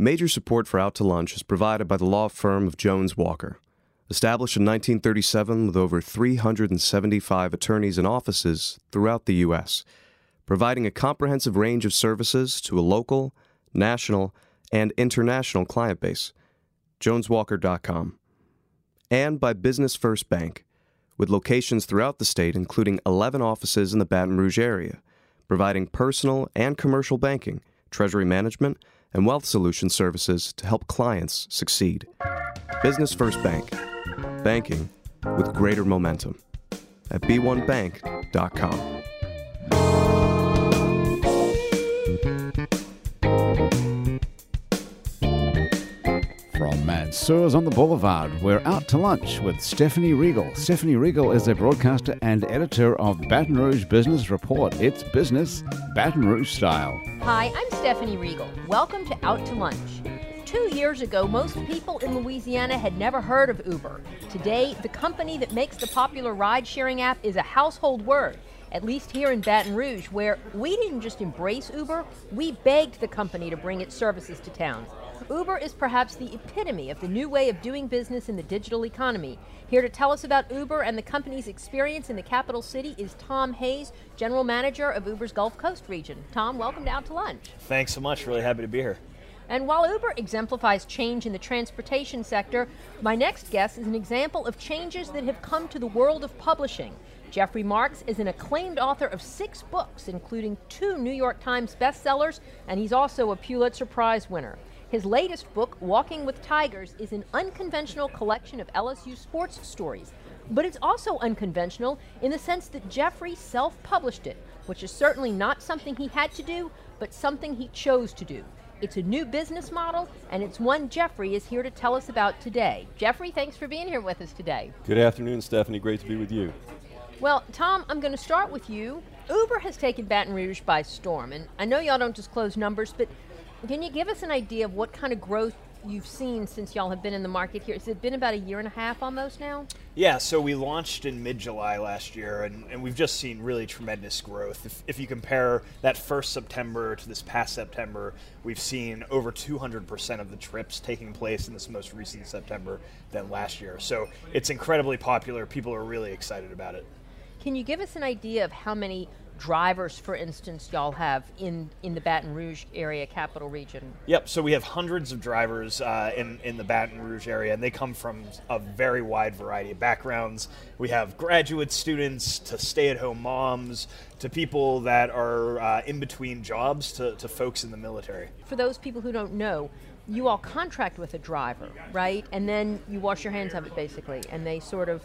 Major support for Out to Lunch is provided by the law firm of Jones Walker. Established in 1937 with over 375 attorneys and offices throughout the U.S., providing a comprehensive range of services to a local, national, and international client base. JonesWalker.com. And by Business First Bank, with locations throughout the state, including 11 offices in the Baton Rouge area, providing personal and commercial banking, treasury management, and wealth solution services to help clients succeed. Business First Bank, banking with greater momentum at b1bank.com. From Mansur's on the Boulevard, we're out to lunch with Stephanie Riegel. Stephanie Riegel is a broadcaster and editor of Baton Rouge Business Report. It's business Baton Rouge style. Hi, I'm Stephanie Riegel. Welcome to Out to Lunch. Two years ago, most people in Louisiana had never heard of Uber. Today, the company that makes the popular ride sharing app is a household word, at least here in Baton Rouge, where we didn't just embrace Uber, we begged the company to bring its services to town. Uber is perhaps the epitome of the new way of doing business in the digital economy. Here to tell us about Uber and the company's experience in the capital city is Tom Hayes, General Manager of Uber's Gulf Coast region. Tom, welcome to Out to Lunch. Thanks so much. Really happy to be here. And while Uber exemplifies change in the transportation sector, my next guest is an example of changes that have come to the world of publishing. Jeffrey Marks is an acclaimed author of six books, including two New York Times bestsellers, and he's also a Pulitzer Prize winner. His latest book, Walking with Tigers, is an unconventional collection of LSU sports stories. But it's also unconventional in the sense that Jeffrey self published it, which is certainly not something he had to do, but something he chose to do. It's a new business model, and it's one Jeffrey is here to tell us about today. Jeffrey, thanks for being here with us today. Good afternoon, Stephanie. Great to be with you. Well, Tom, I'm going to start with you. Uber has taken Baton Rouge by storm, and I know y'all don't disclose numbers, but can you give us an idea of what kind of growth you've seen since y'all have been in the market here? Has it been about a year and a half almost now? Yeah, so we launched in mid July last year, and, and we've just seen really tremendous growth. If, if you compare that first September to this past September, we've seen over 200% of the trips taking place in this most recent September than last year. So it's incredibly popular. People are really excited about it. Can you give us an idea of how many drivers, for instance, y'all have in, in the Baton Rouge area, capital region? Yep, so we have hundreds of drivers uh, in, in the Baton Rouge area, and they come from a very wide variety of backgrounds. We have graduate students to stay at home moms to people that are uh, in between jobs to, to folks in the military. For those people who don't know, you all contract with a driver, right? And then you wash your hands of it basically, and they sort of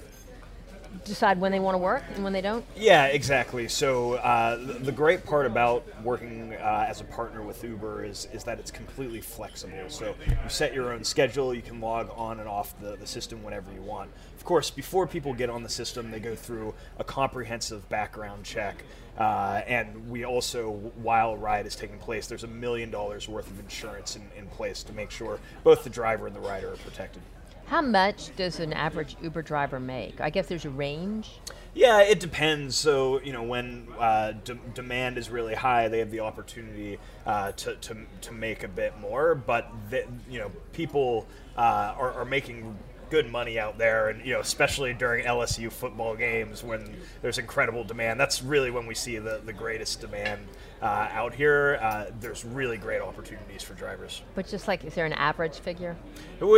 decide when they want to work and when they don't? Yeah, exactly. So uh, the great part about working uh, as a partner with Uber is, is that it's completely flexible. So you set your own schedule, you can log on and off the, the system whenever you want. Of course, before people get on the system, they go through a comprehensive background check. Uh, and we also, while a ride is taking place, there's a million dollars worth of insurance in, in place to make sure both the driver and the rider are protected. How much does an average Uber driver make? I guess there's a range. Yeah, it depends. So you know, when uh, de- demand is really high, they have the opportunity uh, to, to to make a bit more. But the, you know, people uh, are, are making good money out there, and you know, especially during LSU football games when there's incredible demand. That's really when we see the, the greatest demand uh, out here. Uh, there's really great opportunities for drivers. But just like, is there an average figure?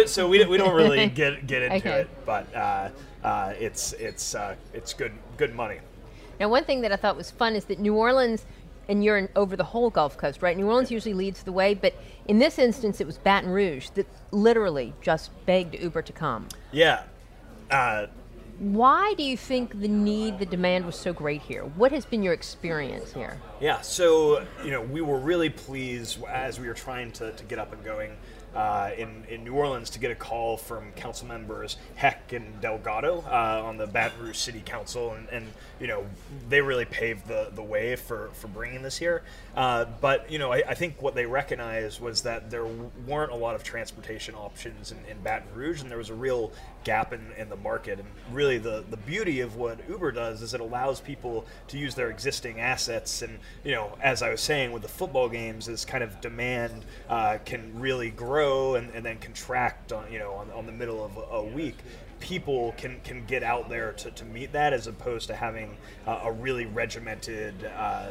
So we, we don't really get get into Okay. it, but uh, uh, it's it's uh, it's good good money. Now, one thing that I thought was fun is that New Orleans, and you're in, over the whole Gulf Coast, right? New Orleans usually leads the way, but in this instance, it was Baton Rouge that literally just begged Uber to come. Yeah. Uh, Why do you think the need, the demand was so great here? What has been your experience here? Yeah, so you know we were really pleased as we were trying to, to get up and going uh, in in New Orleans to get a call from council members Heck and Delgado uh, on the Baton Rouge City Council, and, and you know they really paved the, the way for, for bringing this here. Uh, but you know I, I think what they recognized was that there weren't a lot of transportation options in, in Baton Rouge, and there was a real gap in, in the market. And really the, the beauty of what Uber does is it allows people to use their existing assets. And, you know, as I was saying with the football games, is kind of demand uh, can really grow and, and then contract on, you know, on, on the middle of a, a week people can can get out there to, to meet that as opposed to having uh, a really regimented uh,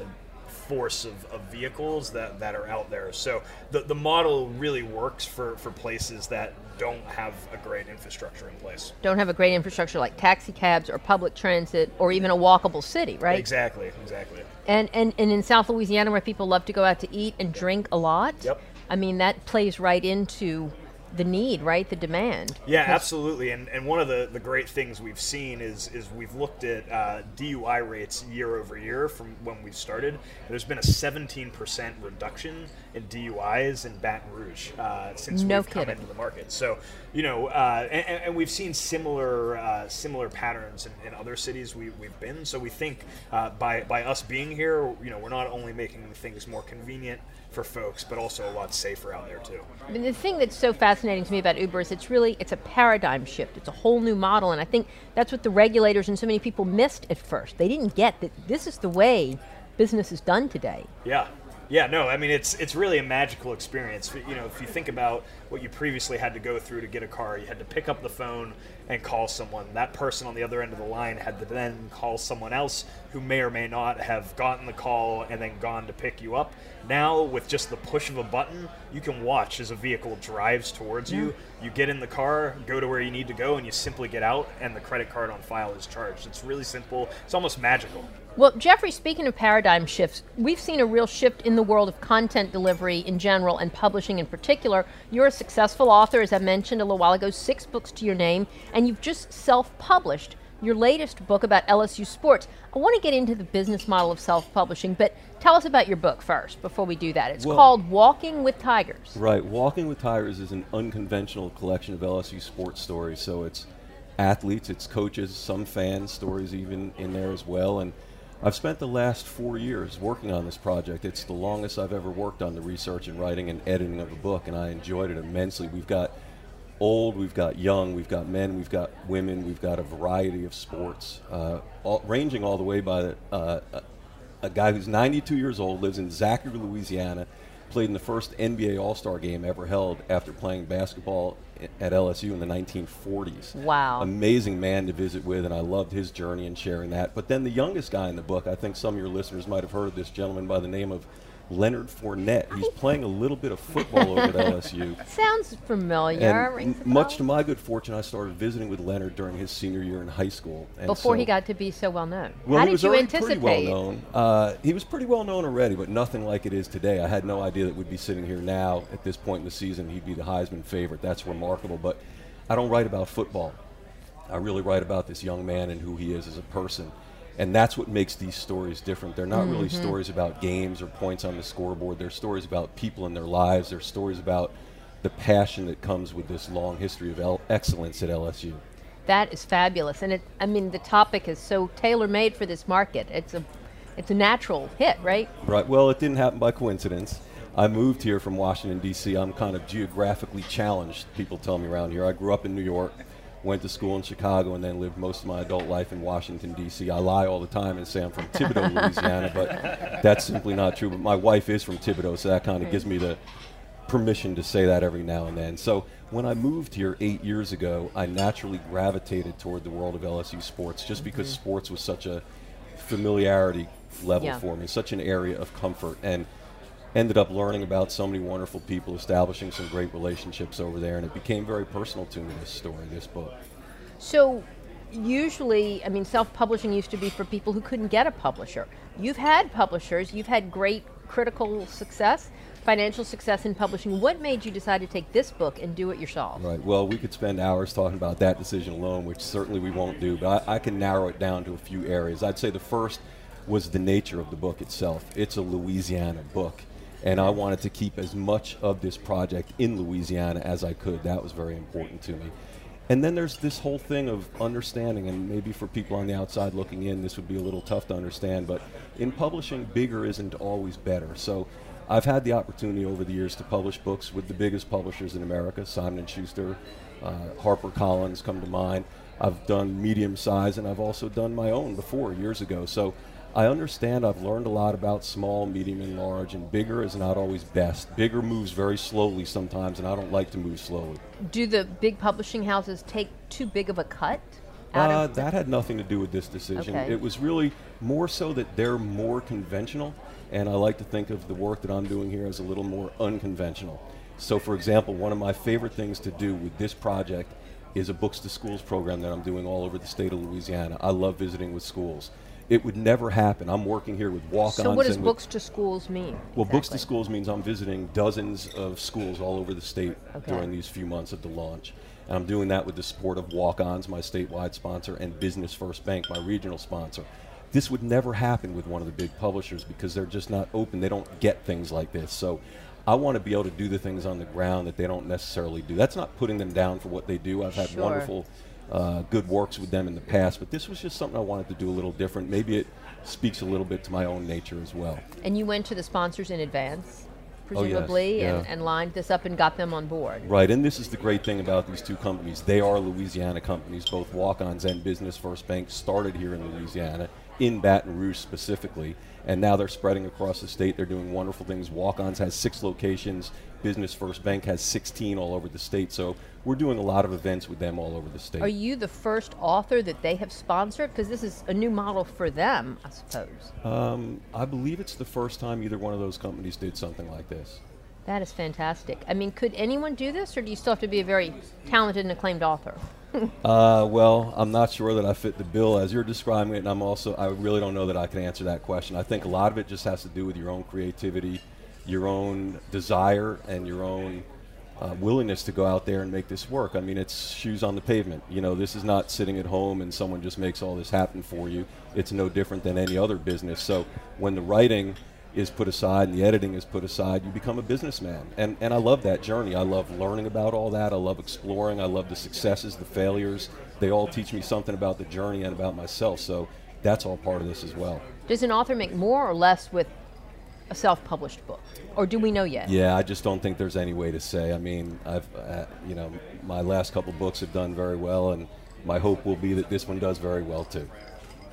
force of, of vehicles that, that are out there. So the, the model really works for, for places that don't have a great infrastructure in place. Don't have a great infrastructure like taxi cabs or public transit or even a walkable city, right? Exactly, exactly. And, and, and in South Louisiana, where people love to go out to eat and drink a lot, Yep. I mean, that plays right into the need, right? The demand. Yeah, absolutely. And, and one of the, the great things we've seen is is we've looked at uh, DUI rates year over year from when we started. There's been a 17% reduction in DUIs in Baton Rouge uh, since No we've come into the market. So, you know, uh, and, and we've seen similar uh, similar patterns in, in other cities we, we've been. So we think uh, by by us being here, you know, we're not only making things more convenient for folks, but also a lot safer out there too. I mean, the thing that's so fascinating to me about Uber is it's really it's a paradigm shift. It's a whole new model, and I think that's what the regulators and so many people missed at first. They didn't get that this is the way business is done today. Yeah. Yeah, no, I mean it's it's really a magical experience. You know, if you think about what you previously had to go through to get a car, you had to pick up the phone and call someone. That person on the other end of the line had to then call someone else who may or may not have gotten the call and then gone to pick you up. Now, with just the push of a button, you can watch as a vehicle drives towards you. You get in the car, go to where you need to go, and you simply get out, and the credit card on file is charged. It's really simple. It's almost magical. Well, Jeffrey, speaking of paradigm shifts, we've seen a real shift in the world of content delivery in general and publishing in particular. You're a successful author, as I mentioned a little while ago, six books to your name, and you've just self published your latest book about LSU sports. I want to get into the business model of self publishing, but tell us about your book first before we do that. It's Well- called Walking with Tigers. Right. Walking with Tigers is an unconventional collection of LSU sports stories. So it's athletes, it's coaches, some fans, stories even in there as well. And I've spent the last four years working on this project. It's the longest I've ever worked on the research and writing and editing of a book, and I enjoyed it immensely. We've got old, we've got young, we've got men, we've got women, we've got a variety of sports, uh, all, ranging all the way by the, uh, a, a guy who's 92 years old, lives in Zachary, Louisiana, played in the first NBA All Star game ever held after playing basketball at LSU in the 1940s. Wow. Amazing man to visit with, and I loved his journey and sharing that. But then the youngest guy in the book, I think some of your listeners might have heard this gentleman by the name of Leonard Fournette. He's playing a little bit of football over at LSU. Sounds familiar. And rings a m- much to my good fortune, I started visiting with Leonard during his senior year in high school. And Before he got to be so well known. well, How he did was you anticipate? pretty well known. Uh, he was pretty well known already, but nothing like it is today. I had no idea that we'd be sitting here now at this point in the season. He'd be the Heisman favorite. That's remarkable. But I don't write about football. I really write about this young man and who he is as a person. And that's what makes these stories different. They're not really Mm-hmm. stories about games or points on the scoreboard. They're stories about people in their lives. They're stories about the passion that comes with this long history of el- excellence at LSU. That is fabulous, and it. I mean, the topic is so tailor made for this market. It's a, it's a natural hit, right? Right. Well, it didn't happen by coincidence. I moved here from Washington D.C. I'm kind of geographically challenged. People tell me around here. I grew up in New York, went to school in Chicago, and then lived most of my adult life in Washington D.C. I lie all the time and say I'm from Thibodaux, Louisiana, but that's simply not true. But my wife is from Thibodaux, so that kind of gives me the permission to say that every now and then. So when I moved here eight years ago, I naturally gravitated toward the world of LSU sports just because mm-hmm. sports was such a familiarity level Yeah. for me, such an area of comfort, and ended up learning about so many wonderful people, establishing some great relationships over there, and it became very personal to me. This story, this book. So, usually, I mean, self publishing used to be for people who couldn't get a publisher. You've had publishers, you've had great critical success, financial success in publishing. What made you decide to take this book and do it yourself? Right. Well, we could spend hours talking about that decision alone, which certainly we won't do, but I, I can narrow it down to a few areas. I'd say the first was the nature of the book itself. It's a Louisiana book, and I wanted to keep as much of this project in Louisiana as I could. That was very important to me. And then there's this whole thing of understanding, and maybe for people on the outside looking in, this would be a little tough to understand, but in publishing, bigger isn't always better. So I've had the opportunity over the years to publish books with the biggest publishers in America, Simon Schuster, uh, Harper Collins come to mind. I've done medium size, and I've also done my own before years ago. So I understand. I've learned a lot about small, medium, and large, and bigger is not always best. Bigger moves very slowly sometimes, and I don't like to move slowly. Do the big publishing houses take too big of a cut? Uh, that had nothing to do with this decision. Okay. It was really more so that they're more conventional, and I like to think of the work that I'm doing here as a little more unconventional. So, for example, one of my favorite things to do with this project is a Books to Schools program that I'm doing all over the state of Louisiana. I love visiting with schools. It would never happen. I'm working here with walk-ons. So, what does books to schools mean? well, Books to? Schools means I'm visiting dozens of schools all over the state Okay. during these few months of the launch. And I'm doing that with the support of Walk Ons, my statewide sponsor, and Business First Bank, my regional sponsor. This would never happen with one of the big publishers because they're just not open. They don't get things like this. So I want to be able to do the things on the ground that they don't necessarily do. That's not putting them down for what they do. I've had Sure. wonderful, uh, good works with them in the past, but this was just something I wanted to do a little different. Maybe it speaks a little bit to my own nature as well. And you went to the sponsors in advance, Oh, yes, presumably, and, and lined this up and got them on board. Right, and this is the great thing about these two companies. They are Louisiana companies. Both Walk Ons and Business First Bank started here in Louisiana, in Baton Rouge specifically, and now they're spreading across the state. They're doing wonderful things. Walk Ons has six locations, Business First Bank has 16 all over the state. So we're doing a lot of events with them all over the state. Are you the first author that they have sponsored? Because this is a new model for them, I suppose. um, I believe it's the first time either one of those companies did something like this. That is fantastic. I mean, could anyone do this, or do you still have to be a very talented and acclaimed author? Uh, well, I'm not sure that I fit the bill as you're describing it, and I'm also I really don't know that I can answer that question. I think a lot of it just has to do with your own creativity, your own desire, and your own uh, willingness to go out there and make this work. I mean, it's shoes on the pavement. You know, this is not sitting at home and someone just makes all this happen for you. It's no different than any other business. So when the writing is put aside and the editing is put aside, you become a businessman. And, and I love that journey. I love learning about all that. I love exploring. I love the successes, the failures. They all teach me something about the journey and about myself. So that's all part of this as well. Does an author make more or less with a self-published book, or do we know yet? Yeah, I just don't think there's any way to say. I mean, I've, uh, you know, my last couple books have done very well, and my hope will be that this one does very well too.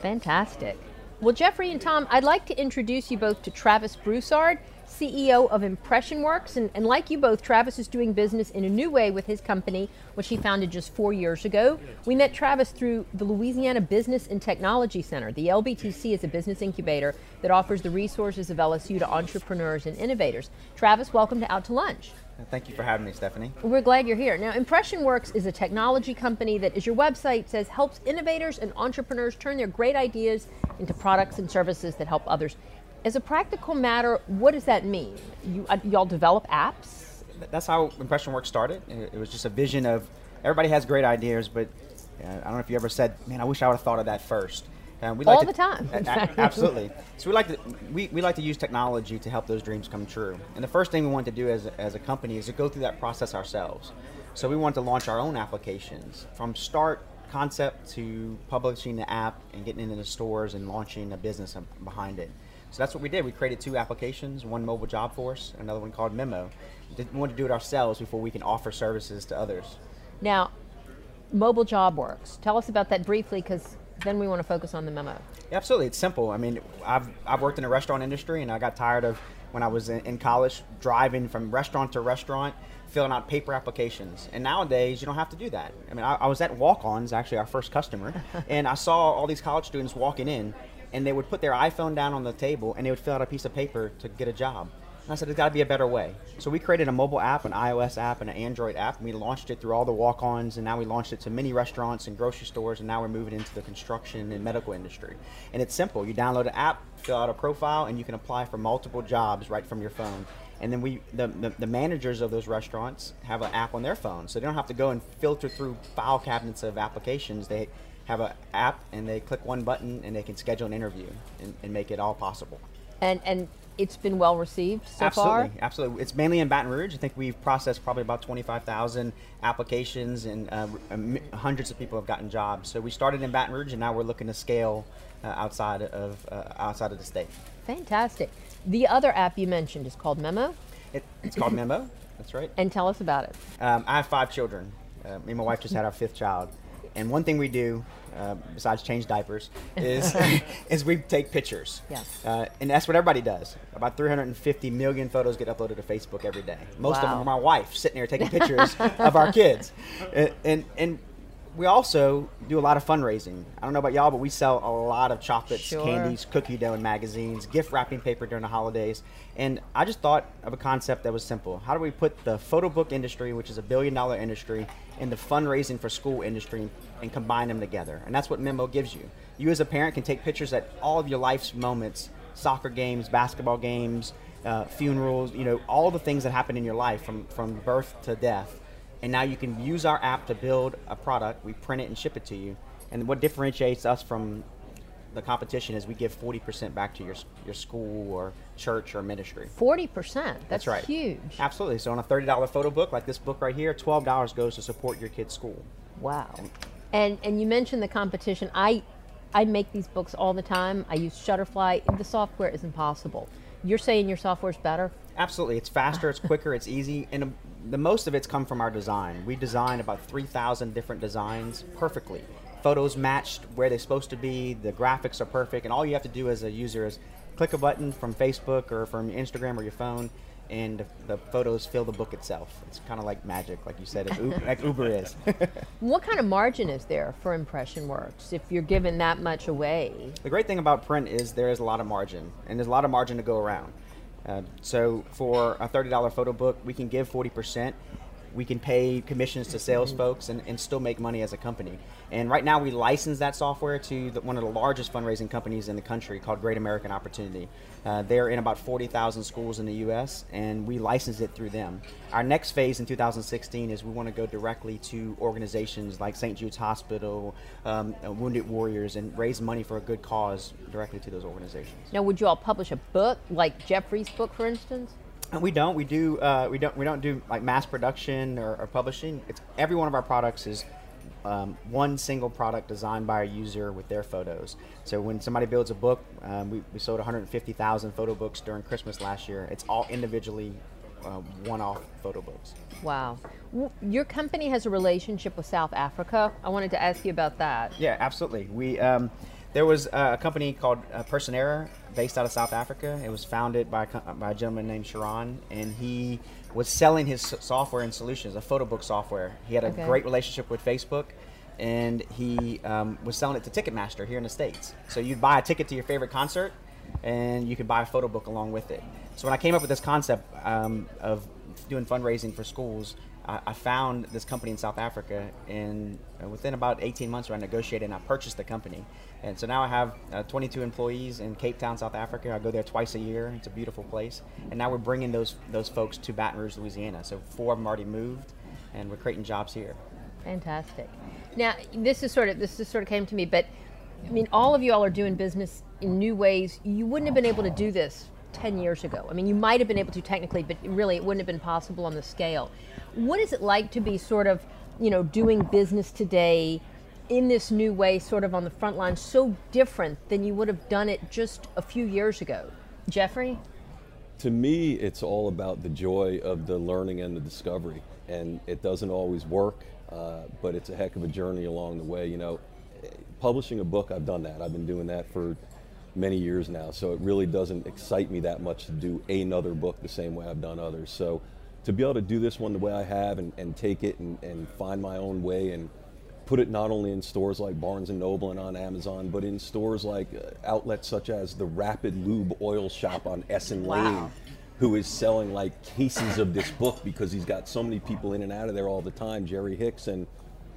Fantastic. Well, Jeffrey and Tom, I'd like to introduce you both to Travis Broussard, CEO of Impression Works. And, and like you both, Travis is doing business in a new way with his company, which he founded just four years ago. We met Travis through the Louisiana Business and Technology Center. The LBTC is a business incubator that offers the resources of LSU to entrepreneurs and innovators. Travis, welcome to Out to Lunch. Thank you for having me, Stephanie. We're glad you're here. Now, Impression Works is a technology company that, as your website says, helps innovators and entrepreneurs turn their great ideas into products and services that help others. As a practical matter, what does that mean? You, uh, y'all develop apps? That's how Impression Work started. It was just a vision of everybody has great ideas, but uh, I don't know if you ever said, "Man, I wish I would have thought of that first. Uh, we All to- the time, A- a- absolutely. So we like to we, we like to use technology to help those dreams come true. And the first thing we want to do as a, as a company is to go through that process ourselves. So we want to launch our own applications from start concept to publishing the app and getting into the stores and launching a business behind it. So that's what we did. We created two applications, one mobile job force, another one called Memo. We wanted to do it ourselves before we can offer services to others. Now, Mobile Job Works. Tell us about that briefly, because then we want to focus on the memo. Yeah, absolutely, it's simple. I mean, I've, I've worked in the restaurant industry, and I got tired of when I was in, in college driving from restaurant to restaurant, filling out paper applications. And nowadays, you don't have to do that. I mean, I, I was at Walk-Ons, actually our first customer, and I saw all these college students walking in, and they would put their iPhone down on the table, and they would fill out a piece of paper to get a job. And I said, there's got to be a better way. So we created a mobile app, an iOS app, and an Android app, and we launched it through all the walk-ons, and now we launched it to many restaurants and grocery stores, and now we're moving into the construction and medical industry. And it's simple. You download an app, fill out a profile, and you can apply for multiple jobs right from your phone. And then we, the, the, the managers of those restaurants have an app on their phone, so they don't have to go and filter through file cabinets of applications. They have an app, and they click one button, and they can schedule an interview and, and make it all possible. And and it's been well received so absolutely, far. Absolutely, absolutely. It's mainly in Baton Rouge. I think we've processed probably about 25,000 applications, and uh, hundreds of people have gotten jobs. So we started in Baton Rouge, and now we're looking to scale uh, outside of uh, outside of the state. Fantastic. The other app you mentioned is called Memo. It, it's called Memo. That's right. And tell us about it. Um, I have five children. Uh, me and my wife just had our fifth child. And one thing we do, uh, besides change diapers, is is we take pictures. Yes. Uh, and that's what everybody does. About 350 million photos get uploaded to Facebook every day. Most wow. of them are my wife sitting there taking pictures of our kids. And, and, and we also do a lot of fundraising. I don't know about y'all, but we sell a lot of chocolates, sure. candies, cookie dough, and magazines, gift wrapping paper during the holidays. And I just thought of a concept that was simple. How do we put the photo book industry, which is a billion dollar industry, and the fundraising for school industry and combine them together? And that's what Memo gives you. You, as a parent, can take pictures at all of your life's moments soccer games, basketball games, uh, funerals, you know, all the things that happen in your life from, from birth to death and now you can use our app to build a product. We print it and ship it to you. And what differentiates us from the competition is we give 40% back to your, your school or church or ministry. 40%? That's, That's right. huge. Absolutely. So on a $30 photo book, like this book right here, $12 goes to support your kid's school. Wow. And, and you mentioned the competition. I, I make these books all the time. I use Shutterfly. The software is impossible. You're saying your software is better? Absolutely. It's faster, it's quicker, it's easy. And the most of it's come from our design. We design about 3,000 different designs perfectly. Photos matched where they're supposed to be, the graphics are perfect, and all you have to do as a user is click a button from Facebook or from Instagram or your phone, and the photos fill the book itself. It's kind of like magic, like you said, like Uber is. what kind of margin is there for Impression Works if you're giving that much away? The great thing about print is there is a lot of margin, and there's a lot of margin to go around. Uh, so for a $30 photo book, we can give 40%. We can pay commissions to sales folks and, and still make money as a company. And right now, we license that software to the, one of the largest fundraising companies in the country called Great American Opportunity. Uh, they're in about 40,000 schools in the U.S., and we license it through them. Our next phase in 2016 is we want to go directly to organizations like St. Jude's Hospital, um, uh, Wounded Warriors, and raise money for a good cause directly to those organizations. Now, would you all publish a book, like Jeffrey's book, for instance? And we don't. We do. Uh, we don't. We don't do like mass production or, or publishing. It's every one of our products is um, one single product designed by a user with their photos. So when somebody builds a book, um, we, we sold 150,000 photo books during Christmas last year. It's all individually uh, one-off photo books. Wow. Your company has a relationship with South Africa. I wanted to ask you about that. Yeah, absolutely. We um, there was a company called uh, Personera based out of South Africa. It was founded by, by a gentleman named Sharon, and he was selling his software and solutions, a photo book software. He had a okay. great relationship with Facebook, and he um, was selling it to Ticketmaster here in the States. So you'd buy a ticket to your favorite concert, and you could buy a photo book along with it. So when I came up with this concept um, of doing fundraising for schools, I, found this company in South Africa, and uh, within about 18 months, I negotiated and I purchased the company. And so now I have uh, 22 employees in Cape Town, South Africa. I go there twice a year. It's a beautiful place. And now we're bringing those those folks to Baton Rouge, Louisiana. So four of them already moved, and we're creating jobs here. Fantastic. Now this is sort of this just sort of came to me, but I mean, all of you all are doing business in new ways. You wouldn't have been able to do this 10 years ago. I mean, you might have been able to technically, but really it wouldn't have been possible on the scale. What is it like to be sort of, you know, doing business today in this new way, sort of on the front line, so different than you would have done it just a few years ago? Jeffrey? To me, it's all about the joy of the learning and the discovery. And it doesn't always work, uh, but it's a heck of a journey along the way. You know, publishing a book, I've done that. I've been doing that for many years now, so it really doesn't excite me that much to do another book the same way I've done others. So to be able to do this one the way I have and, and take it and, and find my own way and put it not only in stores like Barnes and Noble and on Amazon, but in stores like uh, outlets such as the Rapid Lube Oil Shop on Essen wow. Lane, who is selling like cases of this book because he's got so many people in and out of there all the time. Jerry Hicks, and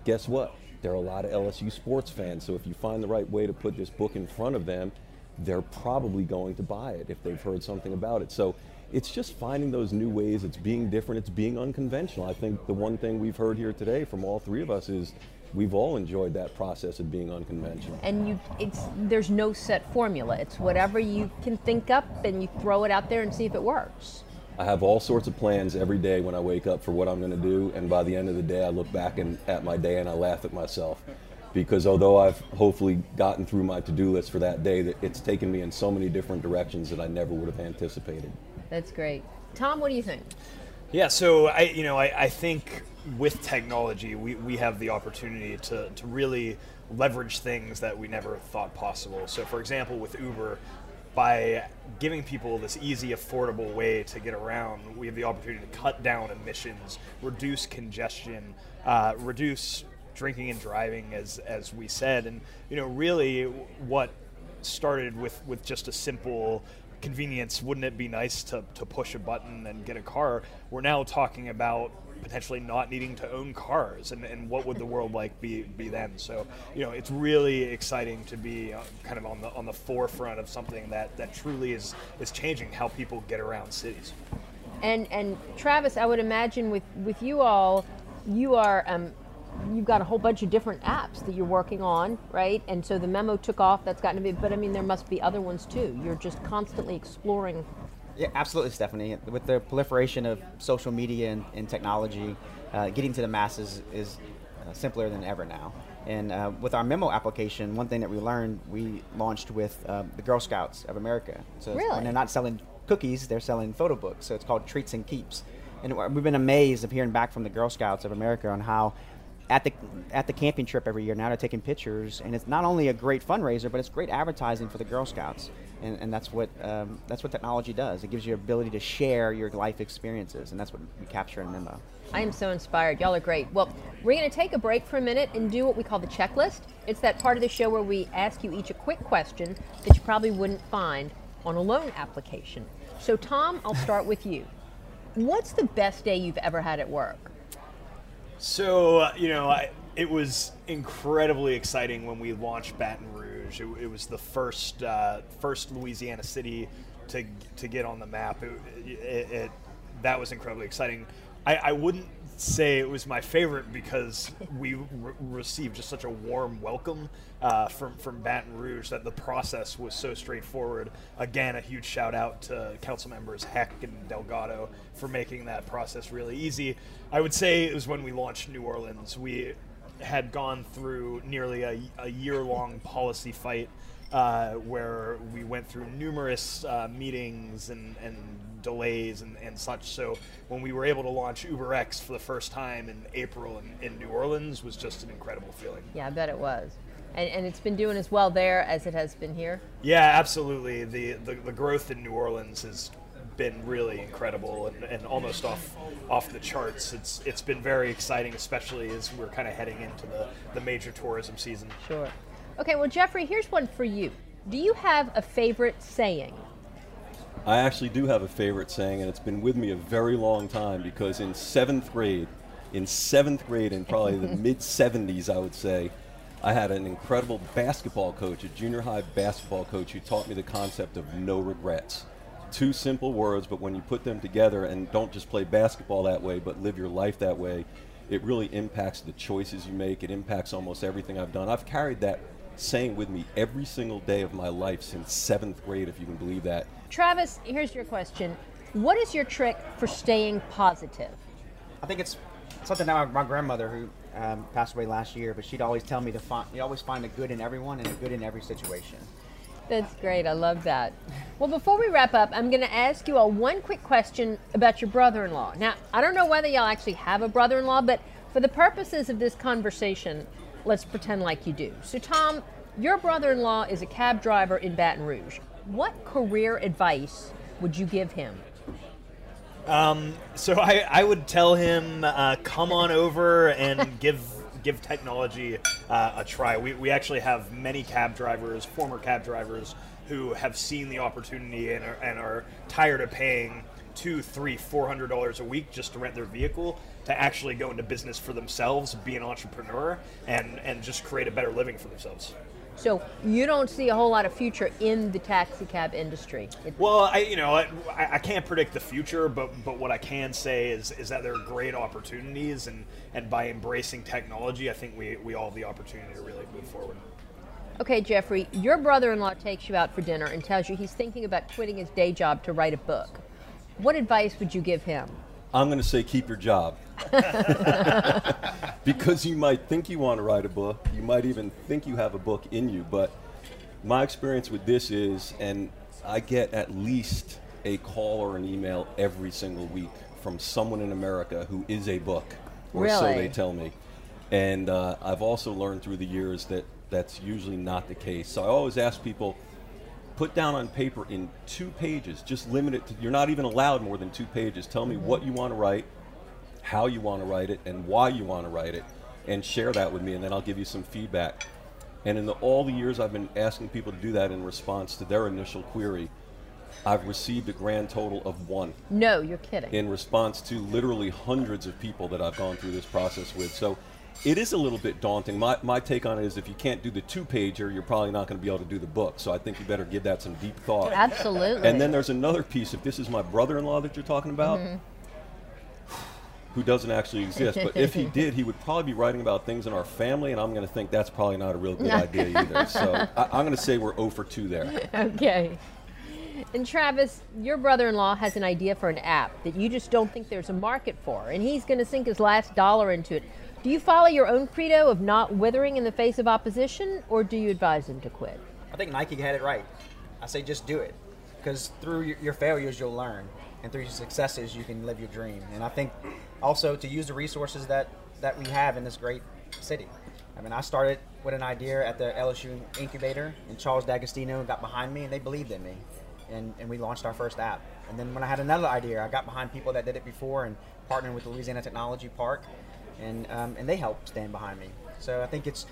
guess what? There are a lot of LSU sports fans. So if you find the right way to put this book in front of them, they're probably going to buy it if they've heard something about it. So it's just finding those new ways. It's being different. It's being unconventional. I think the one thing we've heard here today from all three of us is we've all enjoyed that process of being unconventional. And you, it's there's no set formula. It's whatever you can think up, and you throw it out there and see if it works. I have all sorts of plans every day when I wake up for what I'm going to do, and by the end of the day, I look back and, at my day and I laugh at myself. Because although I've hopefully gotten through my to-do list for that day, that it's taken me in so many different directions that I never would have anticipated. That's great. Tom, what do you think? Yeah, so I, you know, I, I think with technology, we, we have the opportunity to, to really leverage things that we never thought possible. So, for example, with Uber, by giving people this easy, affordable way to get around, we have the opportunity to cut down emissions, reduce congestion, uh, reduce drinking and driving, as as we said, and you know, really, what started with with just a simple convenience, wouldn't it be nice to, to push a button and get a car? We're now talking about potentially not needing to own cars and, and what would the world like be, be then? So you know it's really exciting to be uh, kind of on the on the forefront of something that that truly is is changing how people get around cities. And and Travis I would imagine with with you all you are um, you've got a whole bunch of different apps that you're working on, right? And so the memo took off. That's gotten to be, but I mean, there must be other ones too. You're just constantly exploring. Yeah, absolutely, Stephanie. With the proliferation of social media and, and technology, uh, getting to the masses is uh, simpler than ever now. And uh, with our memo application, one thing that we learned, we launched with uh, the Girl Scouts of America. So really? when they're not selling cookies, they're selling photo books. So it's called Treats and Keeps. And we've been amazed of hearing back from the Girl Scouts of America on how at the at the camping trip every year. Now they're taking pictures, and it's not only a great fundraiser, but it's great advertising for the Girl Scouts, and, and that's what um, that's what technology does. It gives you the ability to share your life experiences, and that's what we capture in Memo. I am so inspired. Y'all are great. Well, we're going to take a break for a minute and do what we call the checklist. It's that part of the show where we ask you each a quick question that you probably wouldn't find on a loan application. So, Tom, I'll start with you. What's the best day you've ever had at work? So, uh, you know, I, it was incredibly exciting when we launched Baton Rouge. It, it was the first uh, first Louisiana city to to get on the map. It, it, that was incredibly exciting. I, I wouldn't say it was my favorite because we re- received just such a warm welcome uh, from from Baton Rouge that the process was so straightforward. Again, a huge shout out to council members Heck and Delgado for making that process really easy. I would say it was when we launched New Orleans. We had gone through nearly a, a year long policy fight uh, where we went through numerous uh, meetings and, and delays and, and, such. So when we were able to launch UberX for the first time in April in, in New Orleans was just an incredible feeling. Yeah, I bet it was. And, and, it's been doing as well there as it has been here. Yeah, absolutely. The the, the growth in New Orleans has been really incredible and, and almost off off the charts. It's it's been very exciting, especially as we're kind of heading into the, the major tourism season. Sure. Okay, well, Jeffrey, here's one for you. Do you have a favorite saying? I actually do have a favorite saying, and it's been with me a very long time because in seventh grade, in seventh grade, in probably the mid 70s, I would say, I had an incredible basketball coach, a junior high basketball coach, who taught me the concept of no regrets. Two simple words, but when you put them together and don't just play basketball that way, but live your life that way, it really impacts the choices you make. It impacts almost everything I've done. I've carried that saying with me every single day of my life since seventh grade, if you can believe that. Travis, here's your question What is your trick for staying positive? I think it's something that my, my grandmother, who um, passed away last year, but she'd always tell me to find, you always find a good in everyone and a good in every situation. That's great. I love that. Well, before we wrap up, I'm going to ask you all one quick question about your brother in law. Now, I don't know whether y'all actually have a brother in law, but for the purposes of this conversation, let's pretend like you do. So, Tom, your brother in law is a cab driver in Baton Rouge. What career advice would you give him? Um, so I, I would tell him, uh, come on over and give give technology uh, a try. We, we actually have many cab drivers, former cab drivers, who have seen the opportunity and are, and are tired of paying two, three, four hundred dollars a week just to rent their vehicle to actually go into business for themselves, be an entrepreneur, and and just create a better living for themselves. So you don't see a whole lot of future in the taxi cab industry. It- Well, I you know I, I can't predict the future, but but what I can say is is that there are great opportunities, and and by embracing technology, I think we we all have the opportunity to really move forward. Okay, Jeffrey, your brother-in-law takes you out for dinner and tells you he's thinking about quitting his day job to write a book. What advice would you give him? I'm going to say keep your job. because you might think you want to write a book, you might even think you have a book in you, but my experience with this is, and I get at least a call or an email every single week from someone in America who is a book, or so they tell me. And uh, I've also learned through the years that that's usually not the case. So I always ask people, put down on paper in two pages, just limit it to, you're not even allowed more than two pages. Tell me mm-hmm. what you want to write, how you want to write it, and why you want to write it, and share that with me, and then I'll give you some feedback. And in the, all the years I've been asking people to do that in response to their initial query, I've received a grand total of one No, you're kidding. in response to literally hundreds of people that I've gone through this process with. So it is a little bit daunting. My, my take on it is if you can't do the two pager, you're probably not going to be able to do the book. So I think you better give that some deep thought. Absolutely. And then there's another piece. If this is my brother in law that you're talking about, mm-hmm. who doesn't actually exist, but if he did, he would probably be writing about things in our family, and I'm going to think that's probably not a real good idea either. So I, I'm going to say we're 0 for 2 there. Okay. And Travis, your brother in law has an idea for an app that you just don't think there's a market for, and he's going to sink his last dollar into it. Do you follow your own credo of not withering in the face of opposition, or do you advise him to quit? I think Nike had it right. I say just do it, because through your, failures you'll learn, and through your successes you can live your dream. And I think also to use the resources that that we have in this great city. I mean, I started with an idea at the LSU incubator, and Charles D'Agostino got behind me, and they believed in me, and and we launched our first app. And then when I had another idea, I got behind people that did it before, and partnered with Louisiana Technology Park, and um, and they help stand behind me. So I think it's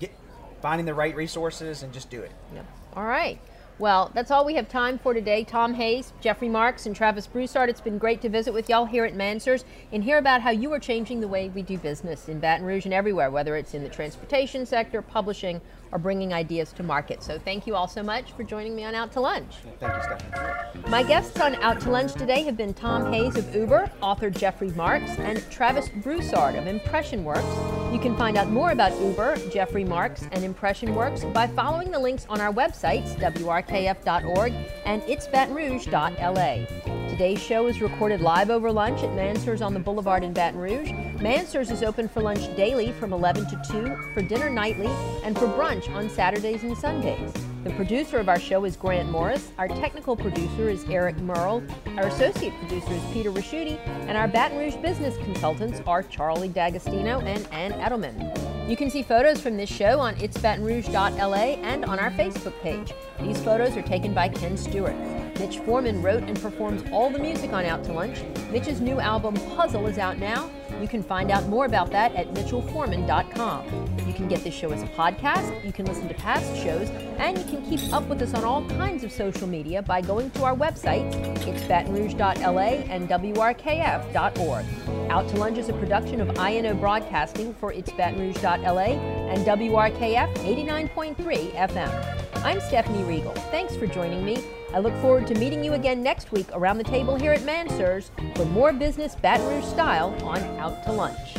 get finding the right resources and just do it. Yep. All right. Well, that's all we have time for today. Tom Hayes, Jeffrey Marks, and Travis Broussard, it's been great to visit with y'all here at Mansur's and hear about how you are changing the way we do business in Baton Rouge and everywhere, whether it's in the transportation sector, publishing, or bringing ideas to market. So thank you all so much for joining me on Out to Lunch. Thank you, Stephanie. My guests on Out to Lunch today have been Tom Hayes of Uber, author Jeffrey Marks, and Travis Broussard of Impression Works. You can find out more about Uber, Jeffrey Marks, and Impression Works by following the links on our websites, wrkf.org and itsbatonrouge.la. Today's show is recorded live over lunch at Mansur's on the Boulevard in Baton Rouge. Mansur's is open for lunch daily from 11 to 2, for dinner nightly, and for brunch on Saturdays and Sundays. The producer of our show is Grant Morris. Our technical producer is Eric Merle. Our associate producer is Peter Raschuti. And our Baton Rouge business consultants are Charlie D'Agostino and Ann Edelman. You can see photos from this show on itsbatonrouge.la and on our Facebook page. These photos are taken by Ken Stewart. Mitch Foreman wrote and performs all the music on Out to Lunch. Mitch's new album Puzzle is out now. You can find out more about that at mitchellforeman.com. You can get this show as a podcast, you can listen to past shows, and you can keep up with us on all kinds of social media by going to our websites, itsbatonrouge.la and wrkf.org. Out to Lunch is a production of INO Broadcasting for itsbatonrouge.la and WRKF 89.3 FM. I'm Stephanie Riegel. Thanks for joining me. I look forward to meeting you again next week around the table here at Mansur's for more business Baton Rouge style on Out to Lunch.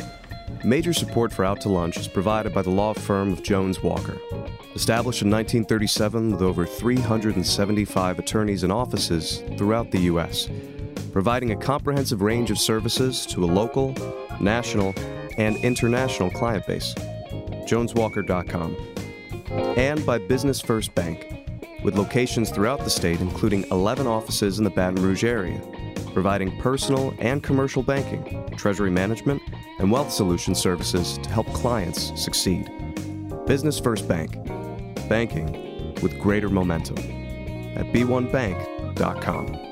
Major support for Out to Lunch is provided by the law firm of Jones Walker. Established in 1937 with over 375 attorneys and offices throughout the U.S., providing a comprehensive range of services to a local, national, and international client base. JonesWalker.com. And by Business First Bank, with locations throughout the state, including 11 offices in the Baton Rouge area, providing personal and commercial banking, treasury management, and wealth solution services to help clients succeed. Business First Bank, banking with greater momentum at b1bank.com.